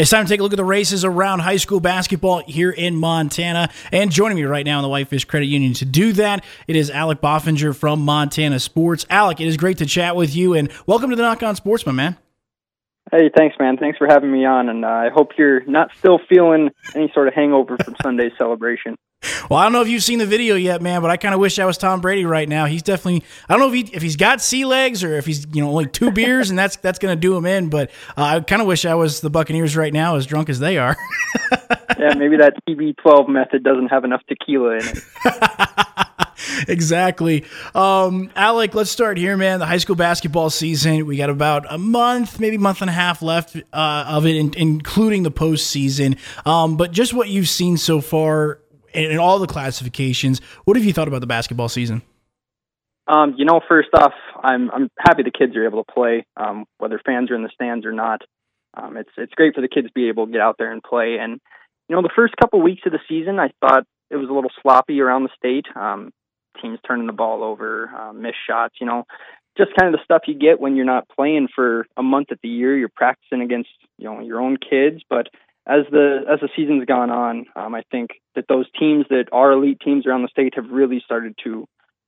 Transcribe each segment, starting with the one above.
It's time to take a look at the races around high school basketball here in Montana. And joining me right now in the Whitefish Credit Union to do that, it is Alec Bofinger from Montana Sports. Alec, it is great to chat with you, and welcome to the Nach On Sportsman, man. Hey, thanks, man. Thanks for having me on, and uh, I hope you're not still feeling any sort of hangover from Sunday's celebration. Well, I don't know if you've seen the video yet, man, but I kind of wish I was Tom Brady right now. He's definitely I don't know if he if he's got sea legs or if he's you know only two beers and that's that's going to do him in. But uh, I kind of wish I was the Buccaneers right now, as drunk as they are. yeah, maybe that TB12 method doesn't have enough tequila in it. exactly. Um, Alec, let's start here, man. The high school basketball season. We got about a month, maybe month and a half left uh, of it, in, including the postseason. Um, but just what you've seen so far in, in all the classifications. What have you thought about the basketball season? Um, you know, first off, I'm I'm happy the kids are able to play, um, whether fans are in the stands or not. Um, it's it's great for the kids to be able to get out there and play. And you know, the first couple weeks of the season, I thought it was a little sloppy around the state. Um, teams turning the ball over, uh, missed shots. You know, just kind of the stuff you get when you're not playing for a month at the year. You're practicing against you know your own kids, but as the as the season's gone on, um, I think that those teams that are elite teams around the state have really started to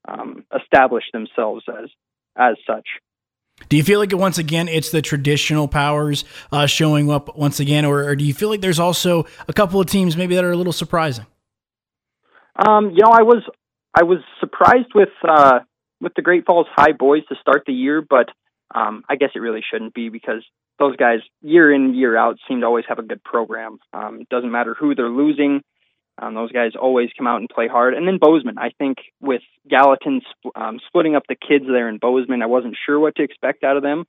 um, establish themselves as as such. Do you feel like once again it's the traditional powers uh, showing up once again, or, or, do you feel like there's also a couple of teams maybe that are a little surprising? Um, you know, I was I was surprised with uh, with the Great Falls High boys to start the year, but um, I guess it really shouldn't be because those guys year in year out seem to always have a good program. Um, it doesn't matter who they're losing. Um, those guys always come out and play hard. And then Bozeman, I think with Gallatin sp- um, splitting up the kids there in Bozeman, I wasn't sure what to expect out of them.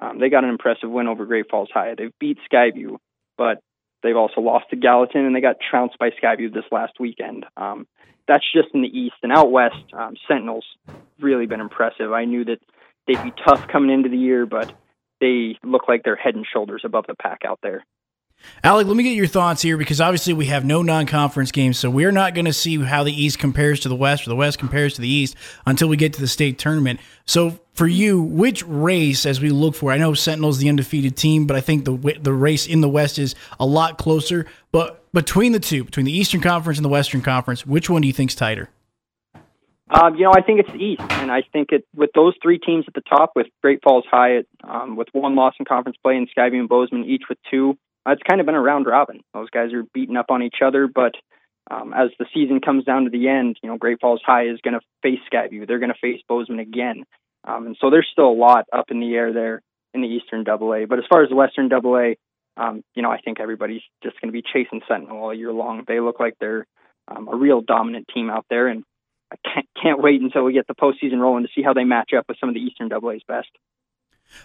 Um, they got an impressive win over Great Falls High. They've beat Skyview, but they've also lost to Gallatin, and they got trounced by Skyview this last weekend. Um, that's just in the east and out west. Um, Sentinels really been impressive. I knew that they'd be tough coming into the year, but they look like they're head and shoulders above the pack out there. Alec, let me get your thoughts here because obviously we have no non-conference games, so we're not going to see how the East compares to the West or the West compares to the East until we get to the state tournament. So, for you, which race, as we look for, I know Sentinel's the undefeated team, but I think the the race in the West is a lot closer. But between the two, between the Eastern Conference and the Western Conference, which one do you think's tighter? Um, you know, I think it's the East, and I think it with those three teams at the top, with Great Falls High um, with one loss in conference play, and Skyview and Bozeman each with two. Uh, it's kind of been a round robin. Those guys are beating up on each other, but um, as the season comes down to the end, you know, Great Falls High is going to face Skyview. They're going to face Bozeman again, um, and so there's still a lot up in the air there in the Eastern Double A. But as far as the Western Double A, um, you know, I think everybody's just going to be chasing Sentinel all year long. They look like they're um, a real dominant team out there, and I can't can't wait until we get the postseason rolling to see how they match up with some of the Eastern Double A's best.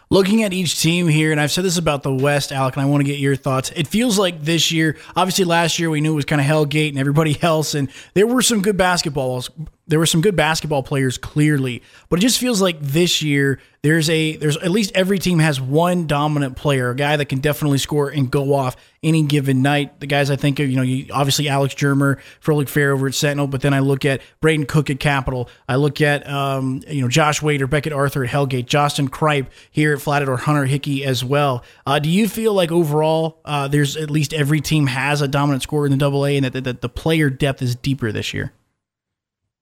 Looking at each team here, and I've said this about the West, Alec, and I want to get your thoughts. It feels like this year, obviously last year we knew it was kind of Hellgate and everybody else, and there were some good basketballs. There were some good basketball players clearly, but it just feels like this year there's a there's at least every team has one dominant player, a guy that can definitely score and go off any given night. The guys I think of, you know, you, obviously Alex Germer, Froelich Fair over at Sentinel, but then I look at Braden Cook at Capital. I look at um, you know Josh Wade or Beckett Arthur at Hellgate, Justin Kripe here at Flathead or Hunter Hickey as well. Uh, do you feel like overall uh, there's at least every team has a dominant scorer in the Double A, and that, that, that the player depth is deeper this year?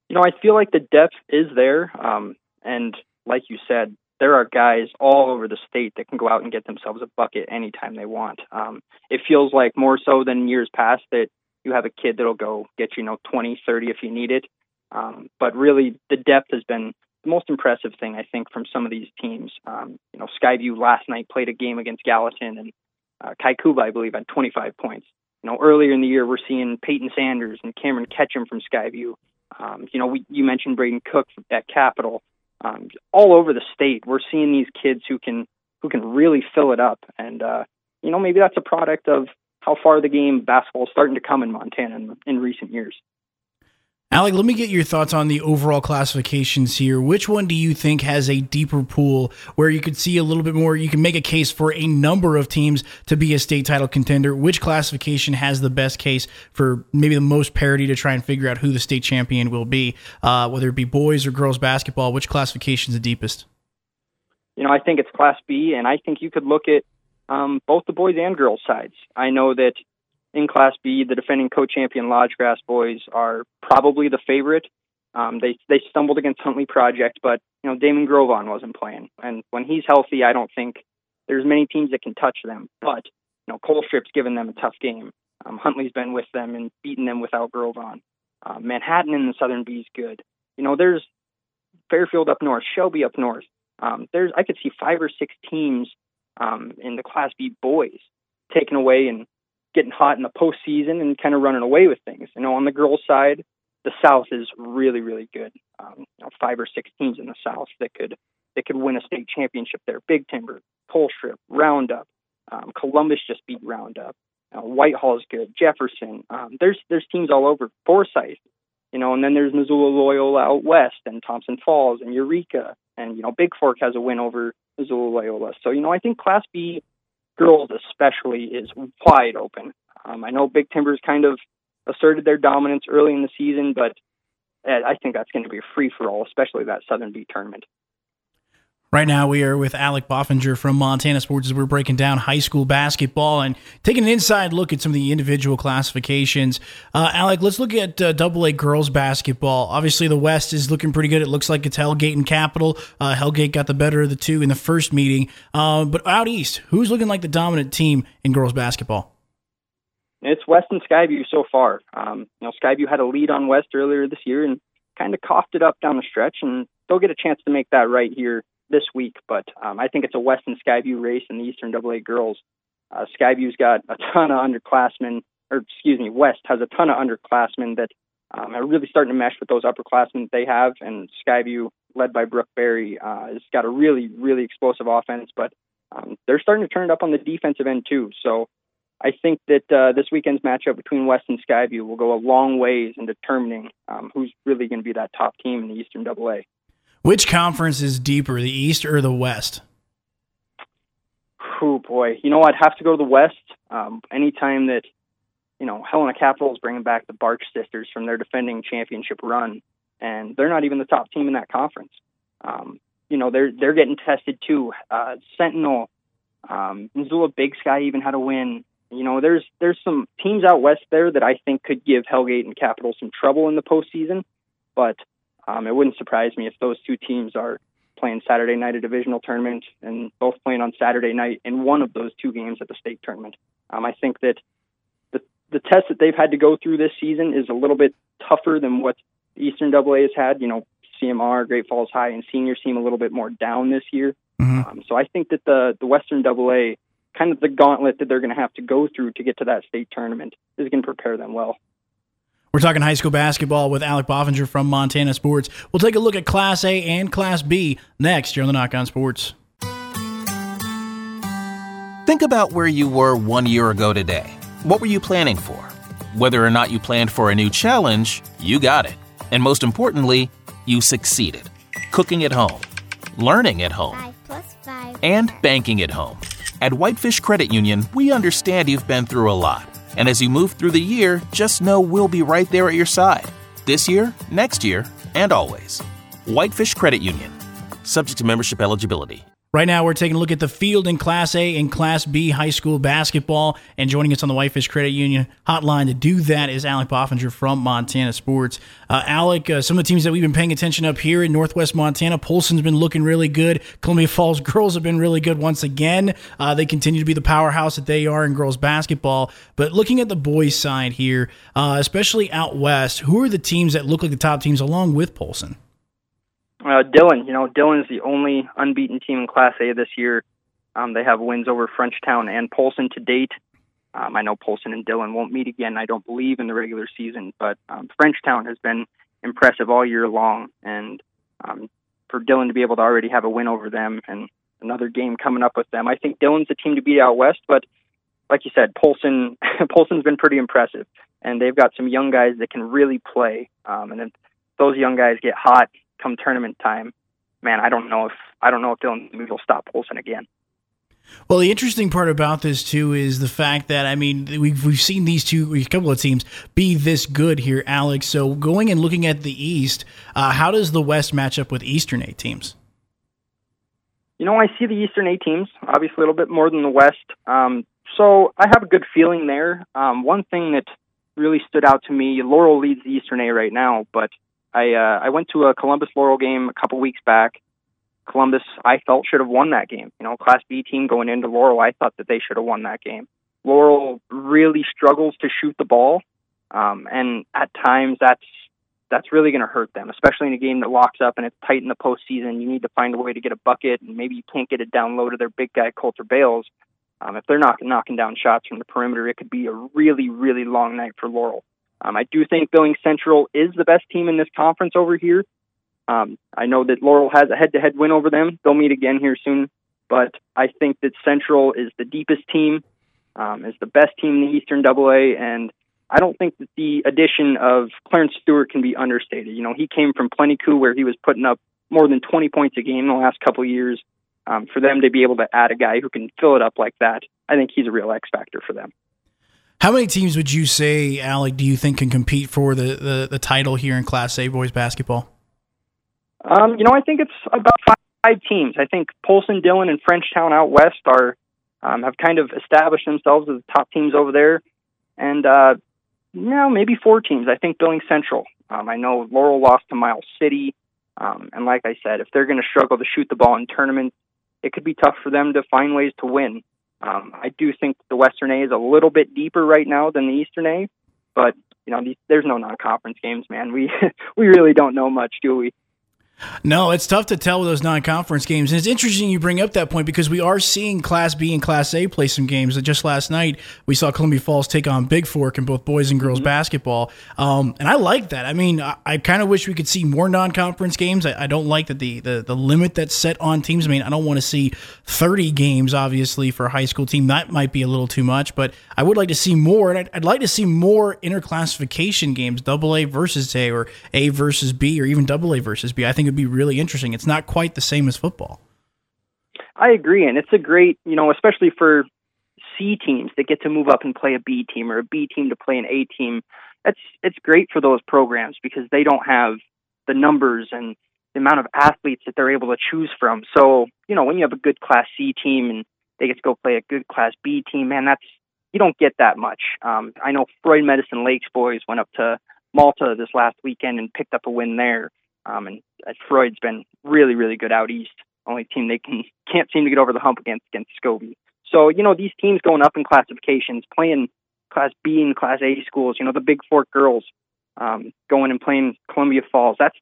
You know, I feel like the depth is there, um, and like you said, there are guys all over the state that can go out and get themselves a bucket anytime they want. Um, it feels like more so than years past that you have a kid that'll go get you, know 20, 30 if you need it. Um, but really, the depth has been the most impressive thing I think from some of these teams. Um, you know, Skyview last night played a game against Gallatin, and uh, Kai Kuba, I believe, had 25 points. You know, earlier in the year, we're seeing Peyton Sanders and Cameron Ketchum from Skyview. Um, you know, we, you mentioned Braden Cook at Capital um, all over the state. We're seeing these kids who can who can really fill it up, and uh, you know maybe that's a product of how far the game basketball is starting to come in Montana in, in recent years. Alec, let me get your thoughts on the overall classifications here. Which one do you think has a deeper pool where you could see a little bit more? You can make a case for a number of teams to be a state title contender. Which classification has the best case for maybe the most parity to try and figure out who the state champion will be, uh, whether it be boys or girls basketball? Which classification is the deepest? You know, I think it's Class B, and I think you could look at um, both the boys and girls sides. I know that in Class B, the defending co-champion Lodgegrass boys are probably the favorite. Um, they they stumbled against Huntley Project, but you know Damon Grovon wasn't playing, and when he's healthy, I don't think there's many teams that can touch them. But you know Colstrip's given them a tough game. Um, Huntley's been with them and beaten them without Grovon. Uh, Manhattan in the Southern B is good. You know there's Fairfield up north, Shelby up north. Um, there's I could see five or six teams um, in the Class B boys taken away and getting hot in the postseason and kind of running away with things. You know, on the girls' side, the South is really, really good. Um, you know, five or six teams in the South that could that could win a state championship there. Big Timber, Colstrip, Roundup, um, Columbus just beat Roundup. Uh, Whitehall's good. Jefferson. Um, there's there's teams all over. Forsyth, you know, and then there's Missoula Loyola out west, and Thompson Falls, and Eureka, and you know, Big Fork has a win over Missoula Loyola. So you know, I think Class B girls especially is wide open. Um, I know Big Timbers kind of asserted their dominance early in the season, but uh, I think that's going to be a free for all, especially that Southern B tournament. Right now, we are with Alec Bofinger from Montana Sports as we're breaking down high school basketball and taking an inside look at some of the individual classifications. Uh, Alec, let's look at uh, Double A girls basketball. Obviously, the West is looking pretty good. It looks like it's Hellgate and Capital. Uh, Hellgate got the better of the two in the first meeting. Uh, but out east, who's looking like the dominant team in girls basketball? It's West and Skyview so far. Um, you know, Skyview had a lead on West earlier this year and kind of coughed it up down the stretch, and they'll get a chance to make that right here this week. But um, I think it's a West and Skyview race in the Eastern AA girls. Uh, Skyview's got a ton of underclassmen, or excuse me, West has a ton of underclassmen that um, are really starting to mesh with those upperclassmen they have. And Skyview, led by Brooke Berry, uh, has got a really, really explosive offense. But um, they're starting to turn it up on the defensive end too. So I think that uh, this weekend's matchup between West and Skyview will go a long ways in determining um, who's really going to be that top team in the Eastern AA. Which conference is deeper, the East or the West? Oh boy, you know I'd have to go to the West. Um, anytime that you know Helena Capital is bringing back the Barch sisters from their defending championship run, and they're not even the top team in that conference. Um, you know they're they're getting tested too. Uh, Sentinel, um, Missoula Big Sky even had a win. You know there's there's some teams out west there that I think could give Hellgate and Capital some trouble in the postseason, but um, it wouldn't surprise me if those two teams are playing Saturday night a divisional tournament and both playing on Saturday night in one of those two games at the state tournament. Um, I think that the the test that they've had to go through this season is a little bit tougher than what Eastern AA has had. You know, CMR, Great Falls High, and Senior seem a little bit more down this year. Mm-hmm. Um, so I think that the the Western AA, kind of the gauntlet that they're going to have to go through to get to that state tournament, is going to prepare them well. We're talking high school basketball with Alec Bofinger from Montana Sports. We'll take a look at Class A and Class B next here on the Nach On Sports. Think about where you were one year ago today. What were you planning for? Whether or not you planned for a new challenge, you got it. And most importantly, you succeeded. Cooking at home, learning at home, five and banking at home. At Whitefish Credit Union, we understand you've been through a lot and as you move through the year, just know we'll be right there at your side. This year, next year, and always. Whitefish Credit Union. Subject to membership eligibility. Right now, we're taking a look at the field in Class A and Class B high school basketball. And joining us on the Whitefish Credit Union hotline to do that is Alec Bofinger from Montana Sports. Uh, Alec, uh, some of the teams that we've been paying attention up here in Northwest Montana, Polson's been looking really good. Columbia Falls girls have been really good once again. Uh, they continue to be the powerhouse that they are in girls basketball. But looking at the boys' side here, uh, especially out west, who are the teams that look like the top teams along with Polson? Uh, Dillon, you know, Dillon is the only unbeaten team in Class A this year. Um, they have wins over Frenchtown and Polson to date. Um, I know Polson and Dillon won't meet again, I don't believe, in the regular season, but um, Frenchtown has been impressive all year long. And um, for Dillon to be able to already have a win over them and another game coming up with them, I think Dillon's the team to beat out west. But like you said, Polson, Polson's been pretty impressive, and they've got some young guys that can really play. Um, and if those young guys get hot, come tournament time, man, I don't know if I don't know if Dillon will stop Polson again. Well, the interesting part about this too is the fact that I mean we've we've seen these two a couple of teams be this good here, Alex. So going and looking at the East, uh, how does the West match up with Eastern eight teams? You know, I see the Eastern A teams, obviously a little bit more than the West. Um, so I have a good feeling there. Um, one thing that really stood out to me, Laurel leads the Eastern A right now, but I uh, I went to a Columbus Laurel game a couple weeks back. Columbus, I felt should have won that game. You know, Class B team going into Laurel, I thought that they should have won that game. Laurel really struggles to shoot the ball, um, and at times that's that's really going to hurt them, especially in a game that locks up and it's tight in the postseason. You need to find a way to get a bucket, and maybe you can't get it down low to their big guy Colter Bales. Um, if they're not knocking down shots from the perimeter, it could be a really, really long night for Laurel. Um, I do think Billings Central is the best team in this conference over here. Um, I know that Laurel has a head-to-head win over them. They'll meet again here soon, but I think that Central is the deepest team, um, is the best team in the Eastern AA, and I don't think that the addition of Clarence Stewart can be understated. You know, he came from Plenty Coups where he was putting up more than 20 points a game in the last couple of years. Um, for them to be able to add a guy who can fill it up like that, I think he's a real X factor for them. How many teams would you say, Alec, do you think can compete for the, the, the title here in Class A boys basketball? Um, you know, I think it's about five, teams. I think Polson, Dillon, and Frenchtown out west are um, have kind of established themselves as the top teams over there, and uh, you know, maybe four teams. I think Billings Central. Um, I know Laurel lost to Miles City, um, and like I said, if they're going to struggle to shoot the ball in tournaments, it could be tough for them to find ways to win. Um, I do think the Western A is a little bit deeper right now than the Eastern A, but you know, these, there's no non-conference games, man. We we really don't know much, do we? No, it's tough to tell with those non-conference games. And it's interesting you bring up that point because we are seeing Class B and Class A play some games. Just last night, we saw Columbia Falls take on Big Fork in both boys and girls mm-hmm. basketball, um, and I like that. I mean, I, I kind of wish we could see more non-conference games. I, I don't like that the, the the limit that's set on teams. I mean, I don't want to see 30 games, obviously, for a high school team. That might be a little too much, but I would like to see more, and I'd, I'd like to see more interclassification games, Double A versus A, or A versus B, or even Double A versus B. I think would be really interesting. It's not quite the same as football. I agree, and it's a great, you know, especially for C teams that get to move up and play a B team or a B team to play an A team. That's it's great for those programs because they don't have the numbers and the amount of athletes that they're able to choose from. So, you know, when you have a good class C team and they get to go play a good class B team, man, that's you don't get that much. Um, I know Froid Medicine Lakes boys went up to Malta this last weekend and picked up a win there. Um, and uh, Froid's been really, really good out east. Only team they can can't seem to get over the hump against against Scobey. So you know these teams going up in classifications, playing Class B and Class A schools. You know the Big Fork girls um, going and playing Columbia Falls. That's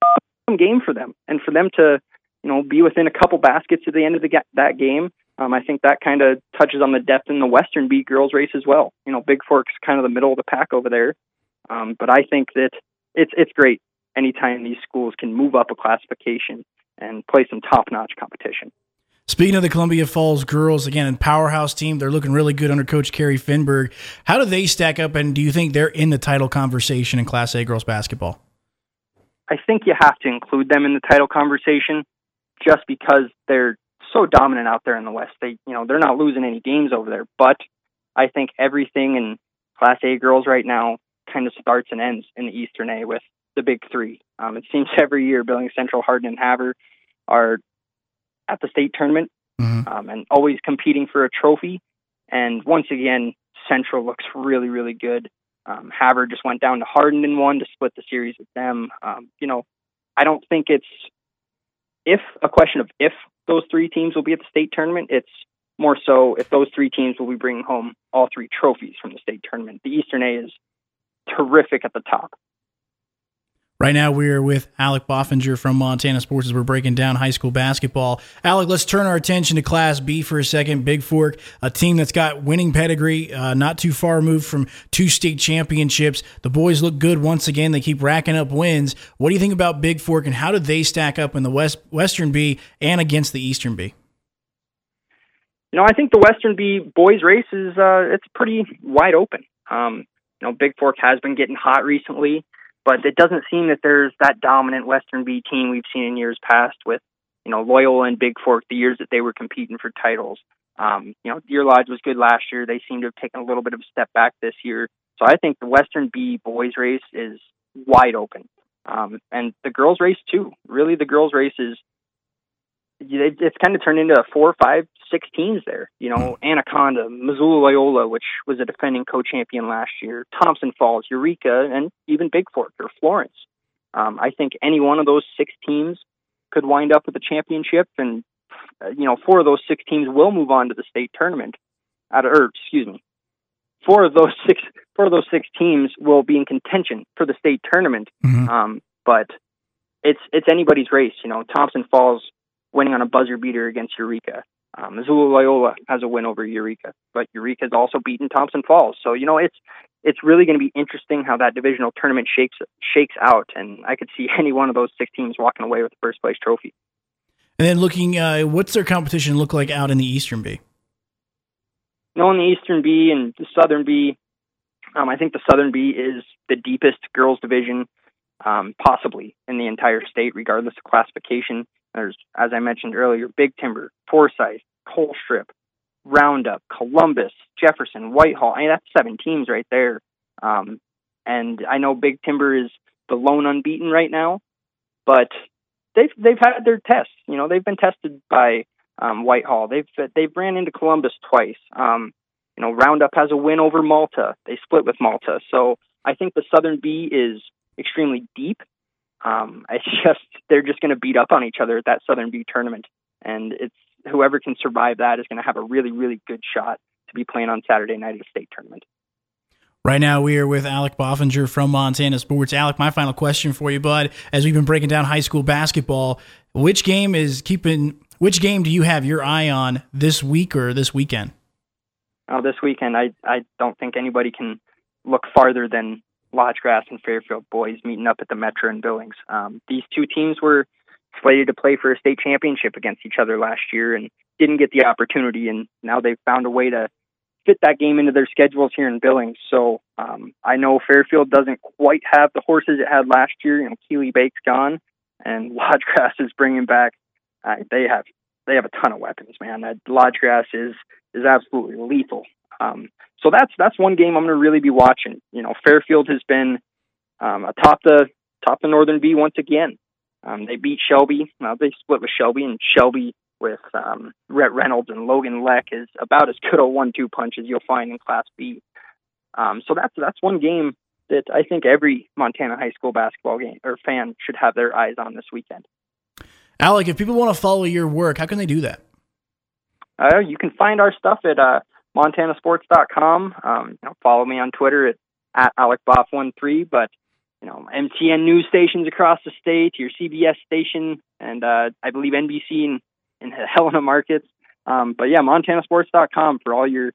some game for them, and for them to you know be within a couple baskets at the end of the that game. Um, I think that kind of touches on the depth in the Western B girls race as well. You know, Big Fork's kind of the middle of the pack over there, um, but I think that it's it's great anytime these schools can move up a classification and play some top-notch competition. Speaking of the Columbia Falls girls, again, a powerhouse team. They're looking really good under Coach Kerry Finberg. How do they stack up, and do you think they're in the title conversation in Class A girls basketball? I think you have to include them in the title conversation, just because they're so dominant out there in the West. They, you know, they're not losing any games over there. But I think everything in Class A girls right now kind of starts and ends in the Eastern A with the big three. Um, it seems every year Billings Central, Hardin, and Havre are at the state tournament mm-hmm. um, and always competing for a trophy. And once again, Central looks really, really good. Um, Havre just went down to Hardin and won to split the series with them. Um, you know, I don't think it's if a question of if those three teams will be at the state tournament. It's more so if those three teams will be bringing home all three trophies from the state tournament. The Eastern A is terrific at the top. Right now, we're with Alec Bofinger from Montana Sports as we're breaking down high school basketball. Alec, let's turn our attention to Class B for a second. Big Fork, a team that's got winning pedigree, uh, not too far removed from two state championships. The boys look good once again. They keep racking up wins. What do you think about Big Fork, and how do they stack up in the West Western B and against the Eastern B? You know, I think the Western B boys race is uh, it's pretty wide open. Um, you know, Big Fork has been getting hot recently but it doesn't seem that there's that dominant Western B team we've seen in years past with, you know, Loyola and Big Fork, the years that they were competing for titles. Um, you know, Deer Lodge was good last year. They seem to have taken a little bit of a step back this year. So I think the Western B boys race is wide open. Um, and the girls race too. Really, the girls race is it's kind of turned into four, five, six teams there. You know, Anaconda, Missoula Loyola, which was a defending co-champion last year, Thompson Falls, Eureka, and even Big Fork or Florence. Um, I think any one of those six teams could wind up with a championship, and uh, you know, four of those six teams will move on to the state tournament. Out of, or excuse me, four of those six, four of those six teams will be in contention for the state tournament. Mm-hmm. Um, but it's it's anybody's race. You know, Thompson Falls winning on a buzzer beater against Eureka. Um, Missoula Loyola has a win over Eureka, but Eureka has also beaten Thompson Falls. So you know it's it's really going to be interesting how that divisional tournament shakes shakes out, and I could see any one of those six teams walking away with the first place trophy. And then looking, uh, what's their competition look like out in the Eastern B? You know, in the Eastern B and the Southern B, um, I think the Southern B is the deepest girls division um, possibly in the entire state, regardless of classification. There's, as I mentioned earlier, Big Timber, Forsyth, Colstrip, Roundup, Columbus, Jefferson, Whitehall. I mean, that's seven teams right there. Um, and I know Big Timber is the lone unbeaten right now, but they've they've had their tests. You know, they've been tested by um, Whitehall. They've they've ran into Columbus twice. Um, you know, Roundup has a win over Malta. They split with Malta, so I think the Southern B is extremely deep. Um, it's just they're just going to beat up on each other at that Southern B tournament, and it's whoever can survive that is going to have a really really good shot to be playing on Saturday night at the state tournament. Right now, we are with Alec Bofinger from Montana Sports. Alec, my final question for you, bud. As we've been breaking down high school basketball, which game is keeping? Which game do you have your eye on this week or this weekend? Oh, this weekend, I I don't think anybody can look farther than Lodgegrass and Fairfield boys meeting up at the Metro in Billings. Um, these two teams were slated to play for a state championship against each other last year and didn't get the opportunity, and now they've found a way to fit that game into their schedules here in Billings. So um, I know Fairfield doesn't quite have the horses it had last year. You know, Keeley Bake's gone, and Lodgegrass is bringing back. Uh, they have they have a ton of weapons, man. That Lodgegrass is is absolutely lethal. Um, so that's that's one game I'm going to really be watching. You know, Fairfield has been um, atop the top the Northern B once again. Um, they beat Shelby. Now they split with Shelby, and Shelby with um, Rhett Reynolds and Logan Leck is about as good a one-two punch as you'll find in Class B. Um, so that's that's one game that I think every Montana high school basketball game or fan should have their eyes on this weekend. Alec, if people want to follow your work, how can they do that? Uh, you can find our stuff at uh, montanasports.com. Um, you know, follow me on Twitter at, at AlecBoff13. But, you know, MTN news stations across the state, your CBS station, and uh, I believe NBC in, in Helena markets. Um, but yeah, montanasports.com for all your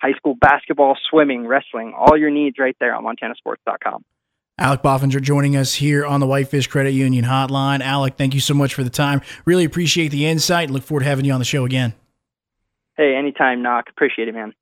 high school basketball, swimming, wrestling, all your needs right there on montanasports.com. Alec Bofinger joining us here on the Whitefish Credit Union Hotline. Alec, thank you so much for the time. Really appreciate the insight. Look forward to having you on the show again. Hey, anytime, Nach. Appreciate it, man.